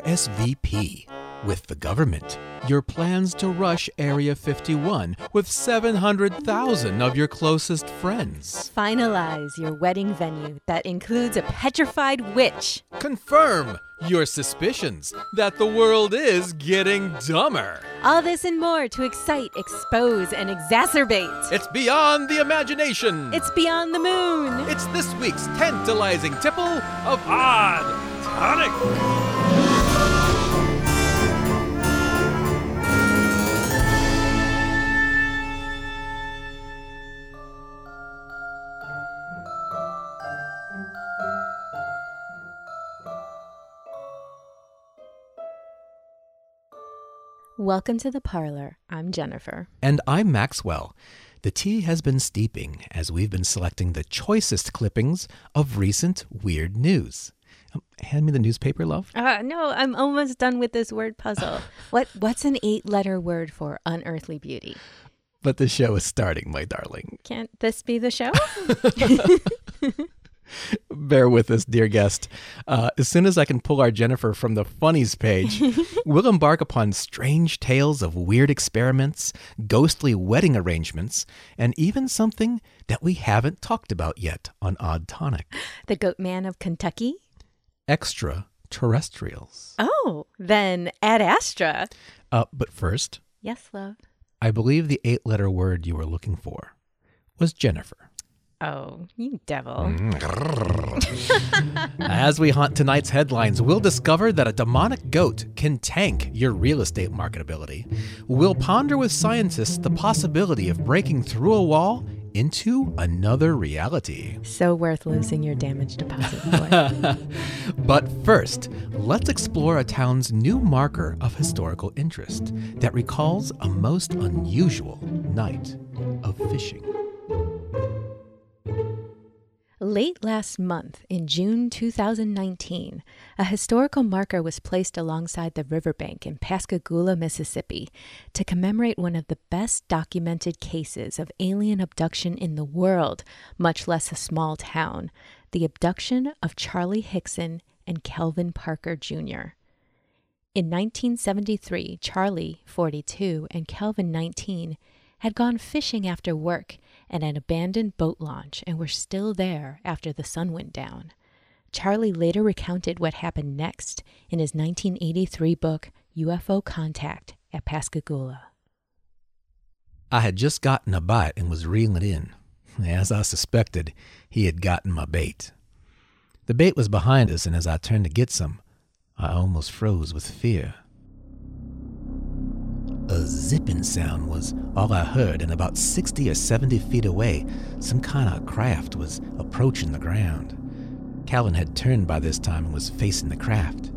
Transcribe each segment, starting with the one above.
RSVP with the government. Your plans to rush Area 51 with 700,000 of your closest friends. Finalize your wedding venue that includes a petrified witch. Confirm your suspicions that the world is getting dumber. All this and more to excite, expose, and exacerbate. It's beyond the imagination. It's beyond the moon. It's this week's tantalizing tipple of Odd Tonic. Welcome to the parlor. I'm Jennifer. And I'm Maxwell. The tea has been steeping as we've been selecting the choicest clippings of recent weird news. Um, hand me the newspaper, love. Uh, no, I'm almost done with this word puzzle. what What's an eight letter word for unearthly beauty? But the show is starting, my darling. Can't this be the show? Bear with us, dear guest. Uh, as soon as I can pull our Jennifer from the funnies page, we'll embark upon strange tales of weird experiments, ghostly wedding arrangements, and even something that we haven't talked about yet on Odd Tonic the Goat Man of Kentucky? extraterrestrials. Oh, then Ad Astra. Uh, but first, Yes, love. I believe the eight letter word you were looking for was Jennifer. Oh, you devil. Mm, As we haunt tonight's headlines, we'll discover that a demonic goat can tank your real estate marketability. We'll ponder with scientists the possibility of breaking through a wall into another reality. So worth losing your damage deposit for. But first, let's explore a town's new marker of historical interest that recalls a most unusual night of fishing. Late last month, in June 2019, a historical marker was placed alongside the riverbank in Pascagoula, Mississippi, to commemorate one of the best documented cases of alien abduction in the world, much less a small town the abduction of Charlie Hickson and Calvin Parker Jr. In 1973, Charlie, 42, and Calvin, 19, had gone fishing after work at an abandoned boat launch and were still there after the sun went down. Charlie later recounted what happened next in his 1983 book, UFO Contact at Pascagoula. I had just gotten a bite and was reeling it in. As I suspected, he had gotten my bait. The bait was behind us, and as I turned to get some, I almost froze with fear. A zipping sound was all I heard, and about 60 or 70 feet away, some kind of craft was approaching the ground. Calvin had turned by this time and was facing the craft.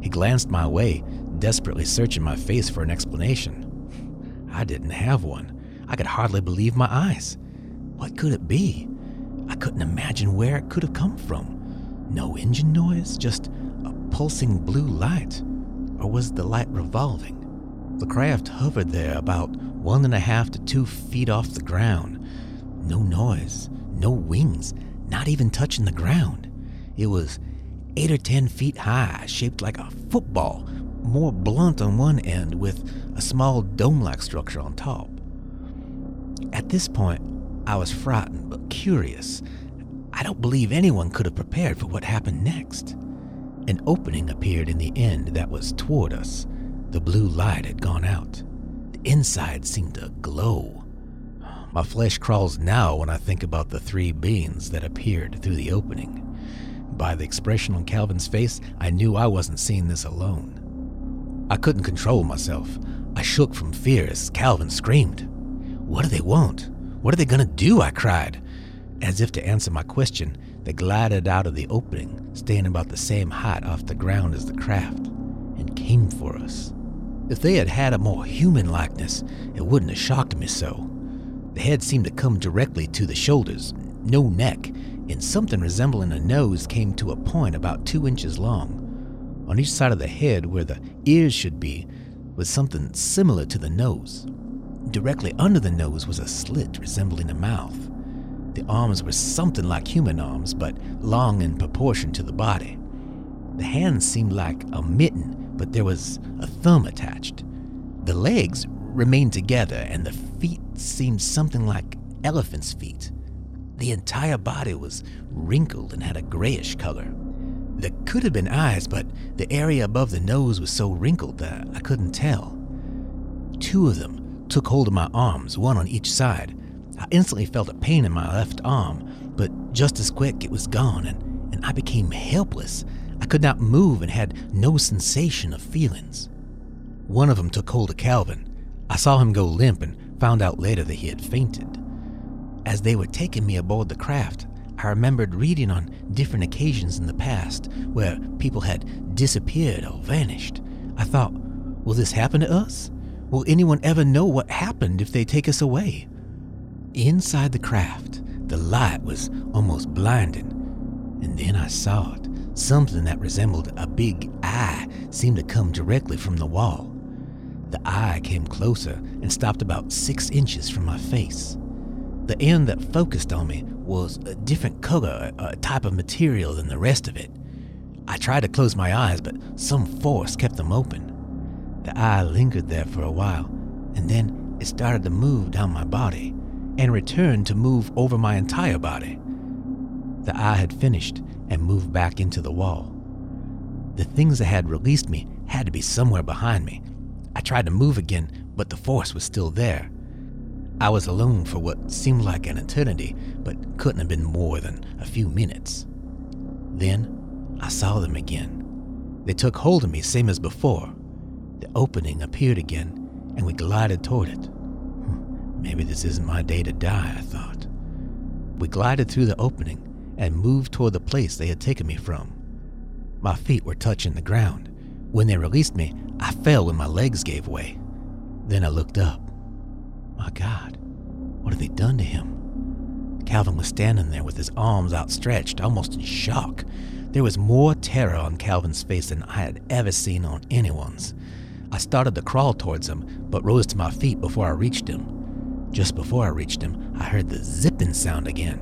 He glanced my way, desperately searching my face for an explanation. I didn't have one. I could hardly believe my eyes. What could it be? I couldn't imagine where it could have come from. No engine noise, just a pulsing blue light. Or was the light revolving? The craft hovered there about one and a half to two feet off the ground. No noise, no wings, not even touching the ground. It was eight or ten feet high, shaped like a football, more blunt on one end with a small dome like structure on top. At this point, I was frightened but curious. I don't believe anyone could have prepared for what happened next. An opening appeared in the end that was toward us. The blue light had gone out. The inside seemed to glow. My flesh crawls now when I think about the three beings that appeared through the opening. By the expression on Calvin's face, I knew I wasn't seeing this alone. I couldn't control myself. I shook from fear as Calvin screamed. What do they want? What are they going to do? I cried. As if to answer my question, they glided out of the opening, staying about the same height off the ground as the craft, and came for us. If they had had a more human likeness, it wouldn't have shocked me so. The head seemed to come directly to the shoulders, no neck, and something resembling a nose came to a point about two inches long. On each side of the head, where the ears should be, was something similar to the nose. Directly under the nose was a slit resembling a mouth. The arms were something like human arms, but long in proportion to the body. The hands seemed like a mitten but there was a thumb attached. The legs remained together, and the feet seemed something like elephant's feet. The entire body was wrinkled and had a grayish color. There could have been eyes, but the area above the nose was so wrinkled that I couldn't tell. Two of them took hold of my arms, one on each side. I instantly felt a pain in my left arm, but just as quick it was gone, and, and I became helpless. I could not move and had no sensation of feelings. One of them took hold of Calvin. I saw him go limp and found out later that he had fainted. As they were taking me aboard the craft, I remembered reading on different occasions in the past where people had disappeared or vanished. I thought, will this happen to us? Will anyone ever know what happened if they take us away? Inside the craft, the light was almost blinding. And then I saw it. Something that resembled a big eye seemed to come directly from the wall. The eye came closer and stopped about six inches from my face. The end that focused on me was a different color, a type of material than the rest of it. I tried to close my eyes, but some force kept them open. The eye lingered there for a while, and then it started to move down my body and returned to move over my entire body. The eye had finished and moved back into the wall. The things that had released me had to be somewhere behind me. I tried to move again, but the force was still there. I was alone for what seemed like an eternity, but couldn't have been more than a few minutes. Then I saw them again. They took hold of me, same as before. The opening appeared again, and we glided toward it. Hmm, maybe this isn't my day to die, I thought. We glided through the opening and moved toward the place they had taken me from. My feet were touching the ground. When they released me, I fell when my legs gave way. Then I looked up. My God, what had they done to him? Calvin was standing there with his arms outstretched, almost in shock. There was more terror on Calvin's face than I had ever seen on anyone's. I started to crawl towards him, but rose to my feet before I reached him. Just before I reached him, I heard the zipping sound again,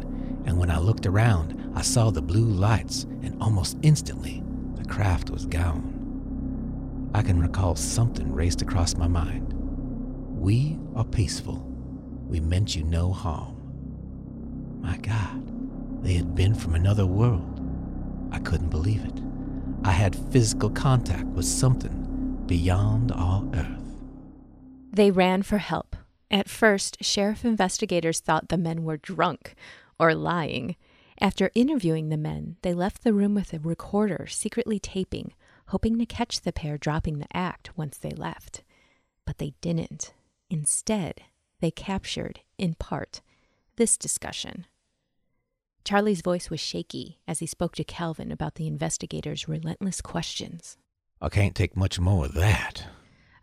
and when I looked around, I saw the blue lights, and almost instantly, the craft was gone. I can recall something raced across my mind. We are peaceful. We meant you no harm. My God, they had been from another world. I couldn't believe it. I had physical contact with something beyond our earth. They ran for help. At first, sheriff investigators thought the men were drunk or lying. After interviewing the men, they left the room with a recorder secretly taping, hoping to catch the pair dropping the act once they left. But they didn't. Instead, they captured, in part, this discussion. Charlie's voice was shaky as he spoke to Calvin about the investigators' relentless questions. I can't take much more of that.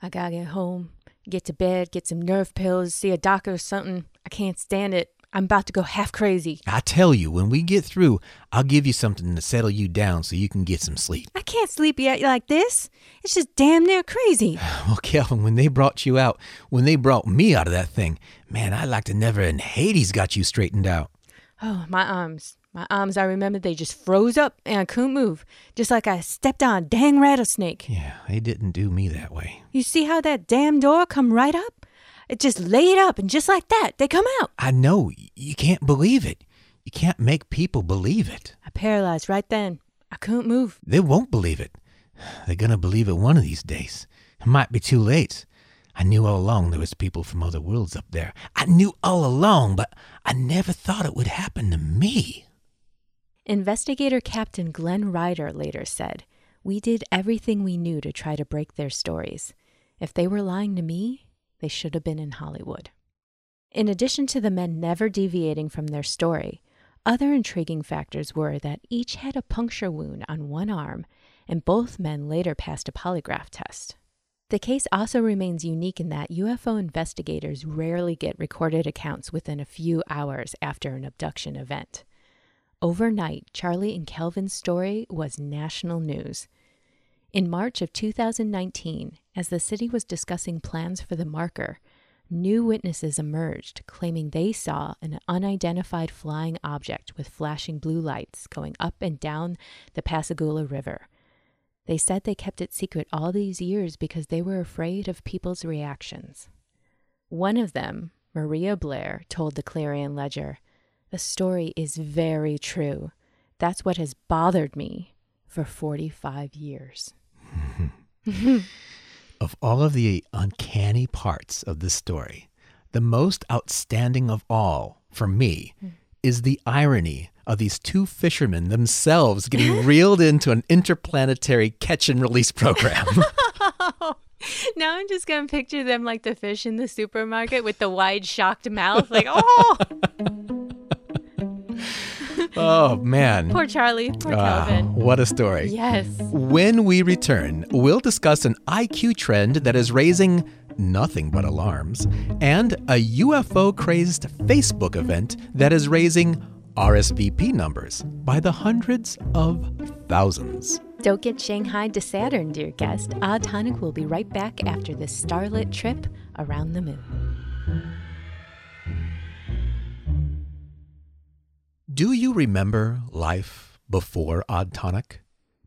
I gotta get home, get to bed, get some nerve pills, see a doctor or something. I can't stand it. I'm about to go half crazy. I tell you, when we get through, I'll give you something to settle you down so you can get some sleep. I can't sleep yet like this. It's just damn near crazy. Well, Calvin, when they brought you out, when they brought me out of that thing, man, I'd like to never in Hades got you straightened out. Oh, my arms. My arms, I remember they just froze up and I couldn't move, just like I stepped on a dang rattlesnake. Yeah, they didn't do me that way. You see how that damn door come right up? It just laid up, and just like that, they come out. I know. You can't believe it. You can't make people believe it. I paralyzed right then. I couldn't move. They won't believe it. They're gonna believe it one of these days. It might be too late. I knew all along there was people from other worlds up there. I knew all along, but I never thought it would happen to me. Investigator Captain Glenn Ryder later said, We did everything we knew to try to break their stories. If they were lying to me, they should have been in Hollywood. In addition to the men never deviating from their story, other intriguing factors were that each had a puncture wound on one arm, and both men later passed a polygraph test. The case also remains unique in that UFO investigators rarely get recorded accounts within a few hours after an abduction event. Overnight, Charlie and Calvin's story was national news. In March of 2019, as the city was discussing plans for the marker, new witnesses emerged claiming they saw an unidentified flying object with flashing blue lights going up and down the Pascagoula River. They said they kept it secret all these years because they were afraid of people's reactions. One of them, Maria Blair, told the Clarion Ledger, The story is very true. That's what has bothered me for 45 years. of all of the uncanny parts of this story, the most outstanding of all, for me, is the irony of these two fishermen themselves getting reeled into an interplanetary catch and release program. now I'm just going to picture them like the fish in the supermarket with the wide, shocked mouth, like, oh! Oh, man. Poor Charlie. Poor uh, Calvin. What a story. Yes. When we return, we'll discuss an IQ trend that is raising nothing but alarms and a UFO crazed Facebook event that is raising RSVP numbers by the hundreds of thousands. Don't get shanghaied to Saturn, dear guest. Odd Tonic will be right back after this starlit trip around the moon. Do you remember life before Odd Tonic?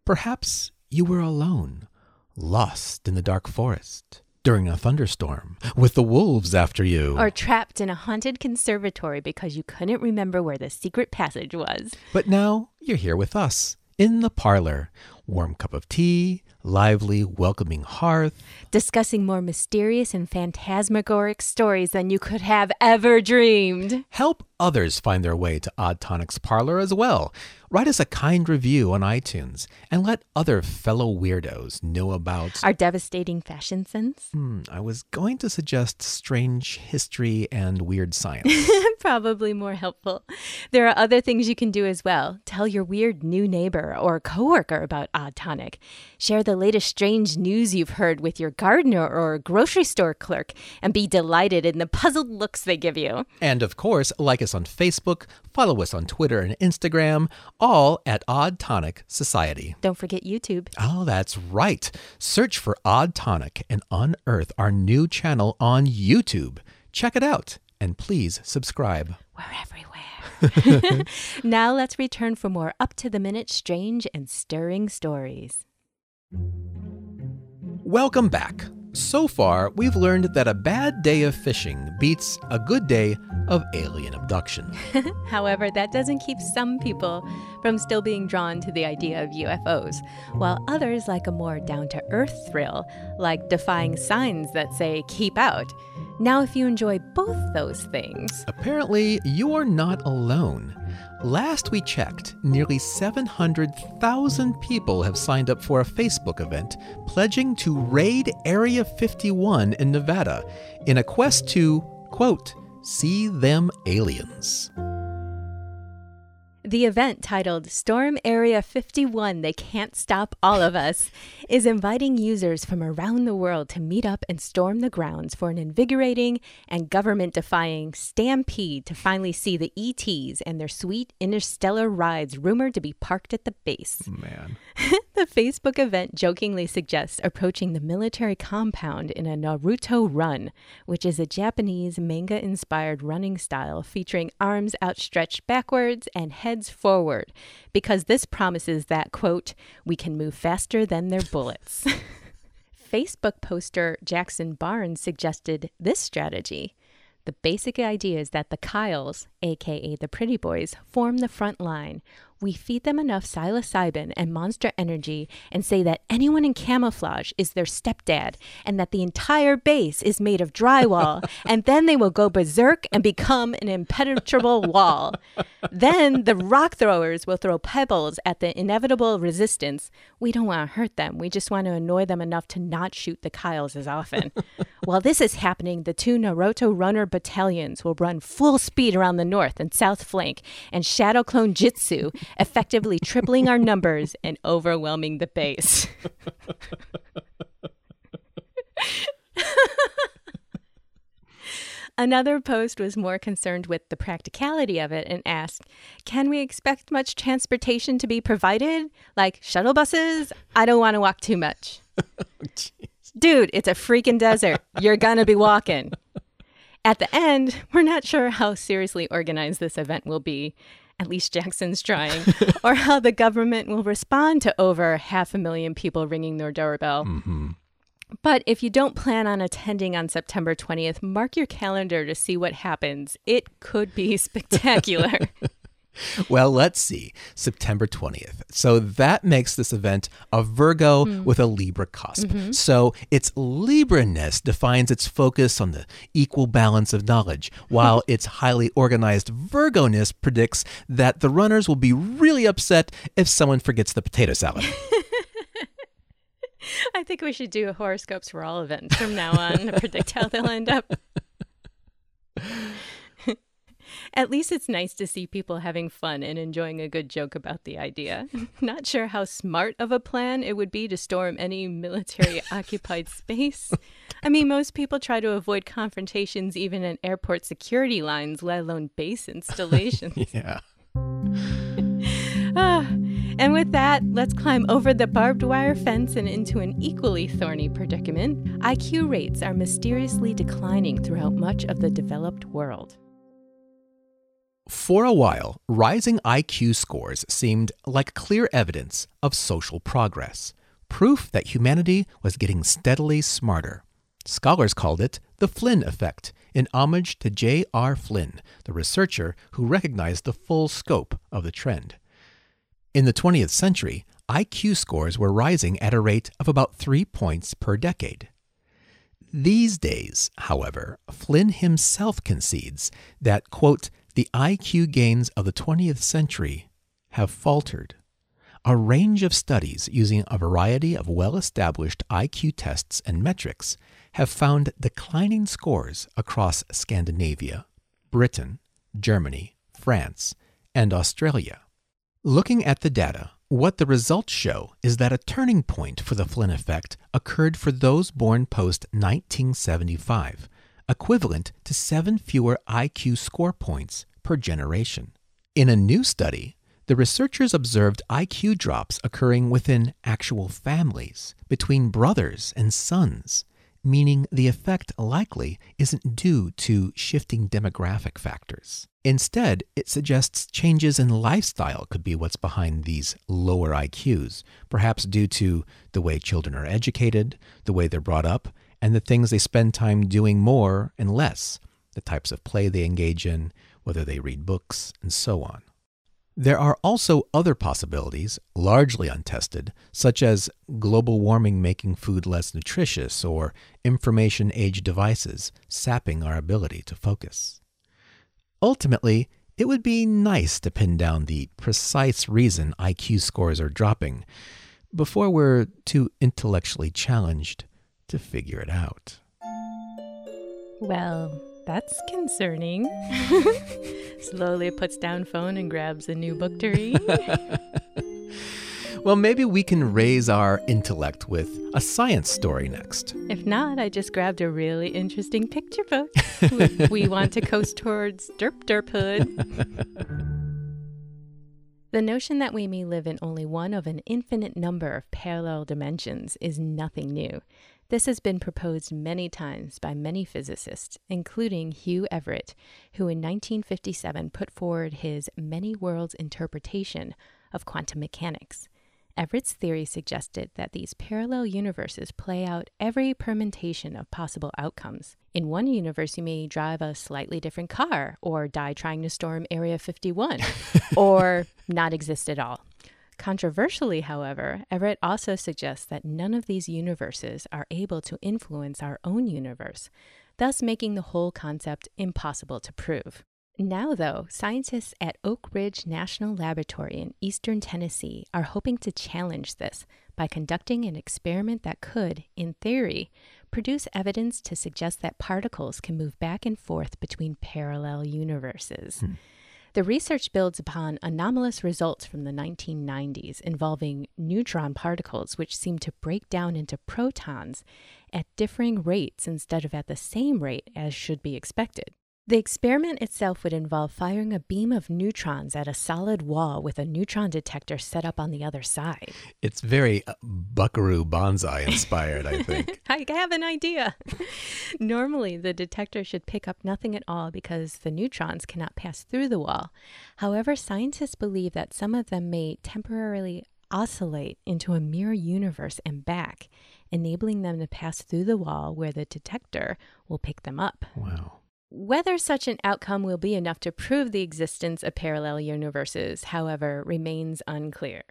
Perhaps you were alone, lost in the dark forest during a thunderstorm, with the wolves after you. Or trapped in a haunted conservatory because you couldn't remember where the secret passage was. But now you're here with us in the parlor. Warm cup of tea, lively, welcoming hearth. Discussing more mysterious and phantasmagoric stories than you could have ever dreamed. Help others find their way to Odd Tonic's parlor as well. Write us a kind review on iTunes and let other fellow weirdos know about our devastating fashion sense. Hmm, I was going to suggest strange history and weird science. Probably more helpful. There are other things you can do as well. Tell your weird new neighbor or coworker about Odd Tonic. Share the latest strange news you've heard with your gardener or grocery store clerk and be delighted in the puzzled looks they give you. And of course, like us on Facebook, follow us on Twitter and Instagram all at Odd Tonic Society. Don't forget YouTube. Oh, that's right. Search for Odd Tonic and unearth our new channel on YouTube. Check it out and please subscribe. We're everywhere. now let's return for more up to the minute strange and stirring stories. Welcome back. So far, we've learned that a bad day of fishing beats a good day of alien abduction. However, that doesn't keep some people from still being drawn to the idea of UFOs, while others like a more down to earth thrill, like defying signs that say, keep out. Now, if you enjoy both those things, apparently you are not alone. Last we checked, nearly 700,000 people have signed up for a Facebook event pledging to raid Area 51 in Nevada in a quest to, quote, see them aliens. The event titled Storm Area 51 They Can't Stop All of Us is inviting users from around the world to meet up and storm the grounds for an invigorating and government defying stampede to finally see the ETs and their sweet interstellar rides rumored to be parked at the base. Oh, man. the Facebook event jokingly suggests approaching the military compound in a Naruto run, which is a Japanese manga inspired running style featuring arms outstretched backwards and heads heads forward because this promises that, quote, we can move faster than their bullets. Facebook poster Jackson Barnes suggested this strategy. The basic idea is that the Kyles, aka the Pretty Boys, form the front line, we feed them enough psilocybin and monster energy and say that anyone in camouflage is their stepdad and that the entire base is made of drywall, and then they will go berserk and become an impenetrable wall. Then the rock throwers will throw pebbles at the inevitable resistance. We don't want to hurt them, we just want to annoy them enough to not shoot the Kyles as often. While this is happening, the two Naruto runner battalions will run full speed around the north and south flank and shadow clone jutsu effectively tripling our numbers and overwhelming the base. Another post was more concerned with the practicality of it and asked, Can we expect much transportation to be provided? Like shuttle buses? I don't want to walk too much. Oh, Dude, it's a freaking desert. You're going to be walking. At the end, we're not sure how seriously organized this event will be, At least Jackson's trying. or how the government will respond to over half a million people ringing their doorbell. Mm-hmm. But if you don't plan on attending on September 20th, mark your calendar to see what happens. It could be spectacular. Well, let's see. September 20th. So that makes this event a Virgo Hmm. with a Libra cusp. Mm-hmm. So its Libra-ness defines its focus on the equal balance of knowledge, while its highly organized Virgo-ness predicts that the runners will be really upset if someone forgets the potato salad. I think we should do horoscopes for all events from now on to predict how they'll end up. At least it's nice to see people having fun and enjoying a good joke about the idea. Not sure how smart of a plan it would be to storm any military occupied space. I mean, most people try to avoid confrontations even in airport security lines, let alone base installations. yeah. Ah, and with that, let's climb over the barbed wire fence and into an equally thorny predicament. IQ rates are mysteriously declining throughout much of the developed world. For a while, rising IQ scores seemed like clear evidence of social progress, proof that humanity was getting steadily smarter. Scholars called it the Flynn effect, in homage to J.R. Flynn, the researcher who recognized the full scope of the trend. In the 20th century, IQ scores were rising at a rate of about three points per decade. These days, however, Flynn himself concedes that, quote, the IQ gains of the 20th century have faltered. A range of studies using a variety of well established IQ tests and metrics have found declining scores across Scandinavia, Britain, Germany, France, and Australia. Looking at the data, what the results show is that a turning point for the Flynn effect occurred for those born post 1975, equivalent to seven fewer IQ score points per generation. In a new study, the researchers observed IQ drops occurring within actual families, between brothers and sons, meaning the effect likely isn't due to shifting demographic factors. Instead, it suggests changes in lifestyle could be what's behind these lower IQs, perhaps due to the way children are educated, the way they're brought up, and the things they spend time doing more and less, the types of play they engage in, whether they read books, and so on. There are also other possibilities, largely untested, such as global warming making food less nutritious or information age devices sapping our ability to focus. Ultimately, it would be nice to pin down the precise reason IQ scores are dropping before we're too intellectually challenged to figure it out. Well, that's concerning. Slowly puts down phone and grabs a new book to read. Well, maybe we can raise our intellect with a science story next. if not, I just grabbed a really interesting picture book. We- we want to coast towards derp derphood. The notion that we may live in only one of an infinite number of parallel dimensions is nothing new. This has been proposed many times by many physicists, including Hugh Everett, who in 1957 put forward his many worlds interpretation of quantum mechanics. Everett's theory suggested that these parallel universes play out every permutation of possible outcomes. In one universe, you may drive a slightly different car, or die trying to storm Area 51, or not exist at all. Controversially, however, Everett also suggests that none of these universes are able to influence our own universe, thus making the whole concept impossible to prove. Now, though, scientists at Oak Ridge National Laboratory in eastern Tennessee are hoping to challenge this by conducting an experiment that could, in theory, produce evidence to suggest that particles can move back and forth between parallel universes. Hmm. The research builds upon anomalous results from the 1990s involving neutron particles, which seem to break down into protons at differing rates instead of at the same rate as should be expected. The experiment itself would involve firing a beam of neutrons at a solid wall with a neutron detector set up on the other side. It's very uh, Buckaroo Banzai inspired, I think. I have an idea. Normally, the detector should pick up nothing at all because the neutrons cannot pass through the wall. However, scientists believe that some of them may temporarily oscillate into a mirror universe and back, enabling them to pass through the wall where the detector will pick them up. Wow. Whether such an outcome will be enough to prove the existence of parallel universes, however, remains unclear.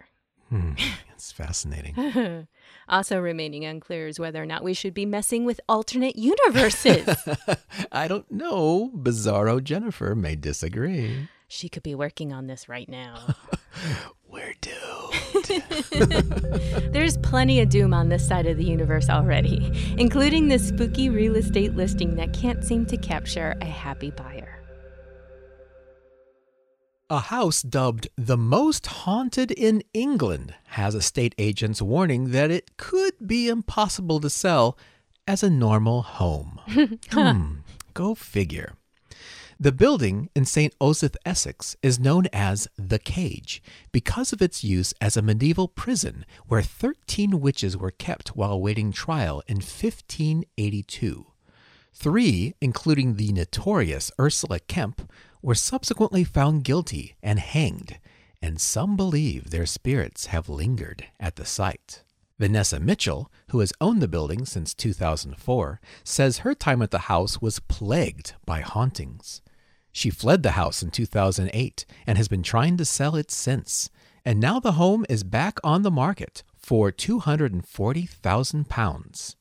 Hmm. It's fascinating. also remaining unclear is whether or not we should be messing with alternate universes. I don't know. Bizarro Jennifer may disagree. she could be working on this right now. We're doomed. There's plenty of doom on this side of the universe already, including this spooky real estate listing that can't seem to capture a happy buyer. A house dubbed the most haunted in England has estate agents warning that it could be impossible to sell as a normal home. hmm, go figure. The building in St. Osyth, Essex, is known as the Cage because of its use as a medieval prison where 13 witches were kept while awaiting trial in 1582. Three, including the notorious Ursula Kemp, were subsequently found guilty and hanged, and some believe their spirits have lingered at the site. Vanessa Mitchell, who has owned the building since 2004, says her time at the house was plagued by hauntings. She fled the house in 2008 and has been trying to sell it since. And now the home is back on the market for £240,000.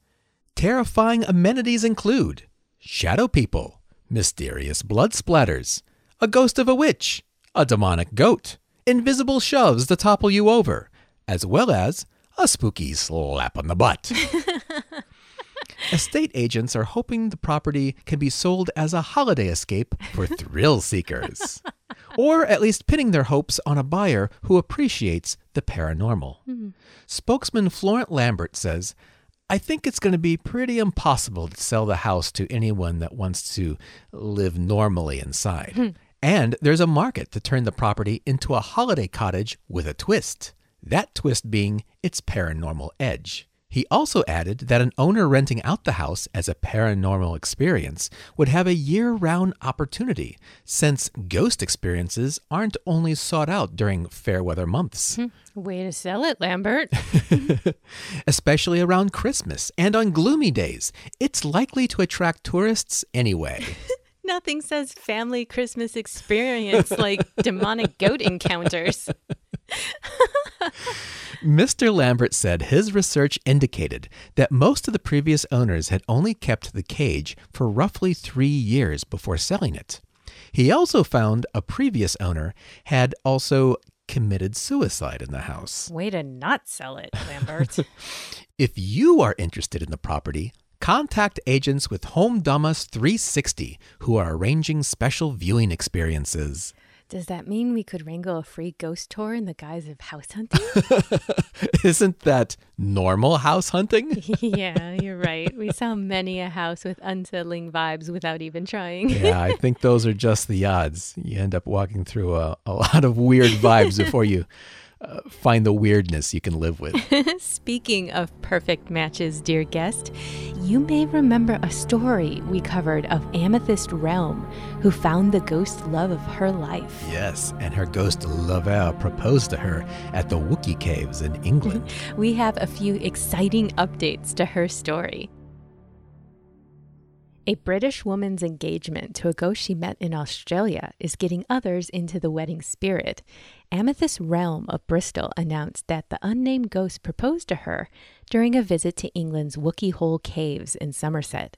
Terrifying amenities include shadow people, mysterious blood splatters, a ghost of a witch, a demonic goat, invisible shoves to topple you over, as well as a spooky slap on the butt. Estate agents are hoping the property can be sold as a holiday escape for thrill seekers. or at least pinning their hopes on a buyer who appreciates the paranormal. Mm-hmm. Spokesman Florent Lambert says, I think it's going to be pretty impossible to sell the house to anyone that wants to live normally inside. And there's a market to turn the property into a holiday cottage with a twist. That twist being its paranormal edge. He also added that an owner renting out the house as a paranormal experience would have a year round opportunity, since ghost experiences aren't only sought out during fair weather months, hmm. Way to sell it, Lambert. especially around Christmas and on gloomy days. It's likely to attract tourists anyway. Nothing says family Christmas experience like demonic goat encounters. Mr. Lambert said his research indicated that most of the previous owners had only kept the cage for roughly three years before selling it. He also found a previous owner had also committed suicide in the house. Way to not sell it, Lambert. If you are interested in the property, contact agents with Home Damas 360 who are arranging special viewing experiences. Does that mean we could wrangle a free ghost tour in the guise of house hunting? Isn't that normal house hunting? yeah, you're right. We saw many a house with unsettling vibes without even trying. yeah, I think those are just the odds. You end up walking through a, a lot of weird vibes before you uh, find the weirdness you can live with. Speaking of perfect matches, dear guest, you may remember a story we covered of Amethyst Realm, who found the ghost love of her life. Yes, and her ghost Lover proposed to her at the Wookey Caves in England. We have a few exciting updates to her story. A British woman's engagement to a ghost she met in Australia is getting others into the wedding spirit. Amethyst Realm of Bristol announced that the unnamed ghost proposed to her during a visit to England's Wookey Hole Caves in Somerset.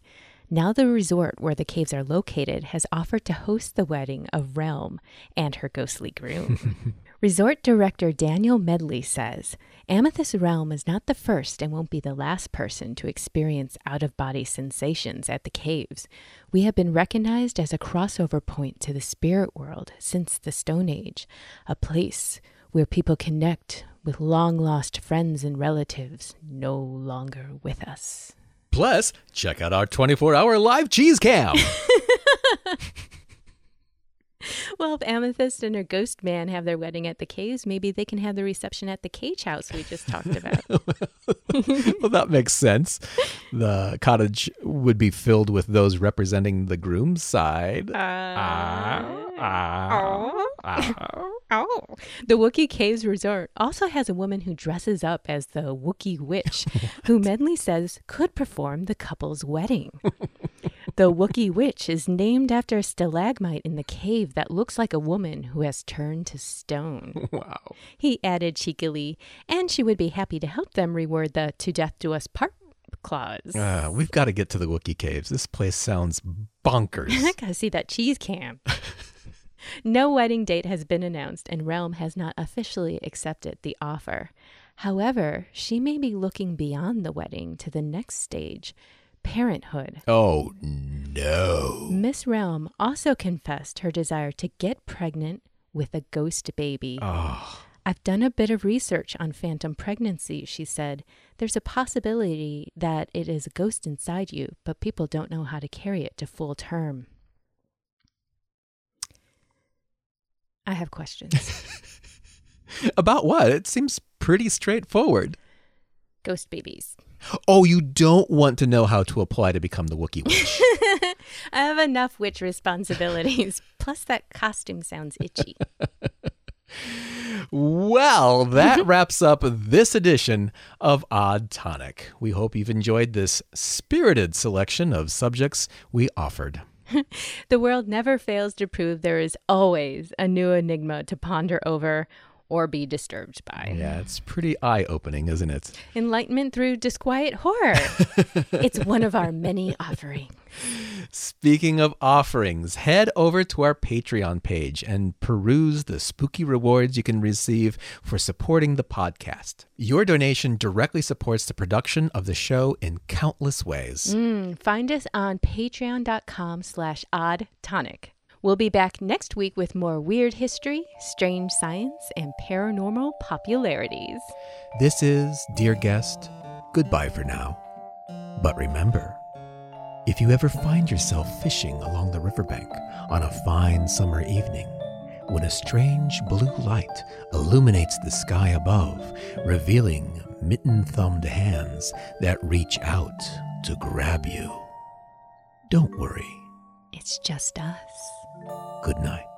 Now, the resort where the caves are located has offered to host the wedding of Realm and her ghostly groom. Resort director Daniel Medley says Amethyst Realm is not the first and won't be the last person to experience out of body sensations at the caves. We have been recognized as a crossover point to the spirit world since the Stone Age, a place where people connect with long lost friends and relatives no longer with us. Plus, check out our 24 hour live cheese cam. well, if Amethyst and her ghost man have their wedding at the caves, maybe they can have the reception at the cage house we just talked about. well, that makes sense. The cottage would be filled with those representing the groom's side. Uh, Ah, ah, ah. Oh. The Wookey Caves Resort also has a woman who dresses up as the Wookey Witch, who Medley says could perform the couple's wedding. The Wookey Witch is named after a stalagmite in the cave that looks like a woman who has turned to stone. Wow. He added cheekily, and she would be happy to help them reward the to death do us part clause. Uh, we've got to get to the Wookey caves. This place sounds bonkers. I gotta see that cheese cam. no wedding date has been announced, and Realm has not officially accepted the offer. However, she may be looking beyond the wedding to the next stage parenthood. oh, no. Miss Realm also confessed her desire to get pregnant with a ghost baby. Oh, I've done a bit of research on phantom pregnancy, she said. There's a possibility that it is a ghost inside you, but people don't know how to carry it to full term. I have questions. about what? It seems pretty straightforward. ghost babies. Oh, you don't want to know how to apply to become the Wookey Witch. I have enough witch responsibilities. Plus, that costume sounds itchy. Well, that wraps up this edition of Odd Tonic. We hope you've enjoyed this spirited selection of subjects we offered. the world never fails to prove there is always a new enigma to ponder over or be disturbed by. Yeah, it's pretty eye opening, isn't it? Enlightenment through disquiet horror. it's one of our many offerings. Speaking of offerings, head over to our Patreon page and peruse the spooky rewards you can receive for supporting the podcast. Your donation directly supports the production of the show in countless ways. Mm, find us on patreon.com slash odd tonic. We'll be back next week with more weird history, strange science, and paranormal popularities. This is, dear guest, goodbye for now. But remember, if you ever find yourself fishing along the riverbank on a fine summer evening, when a strange blue light illuminates the sky above, revealing mitten thumbed hands that reach out to grab you, don't worry. It's just us. Good night.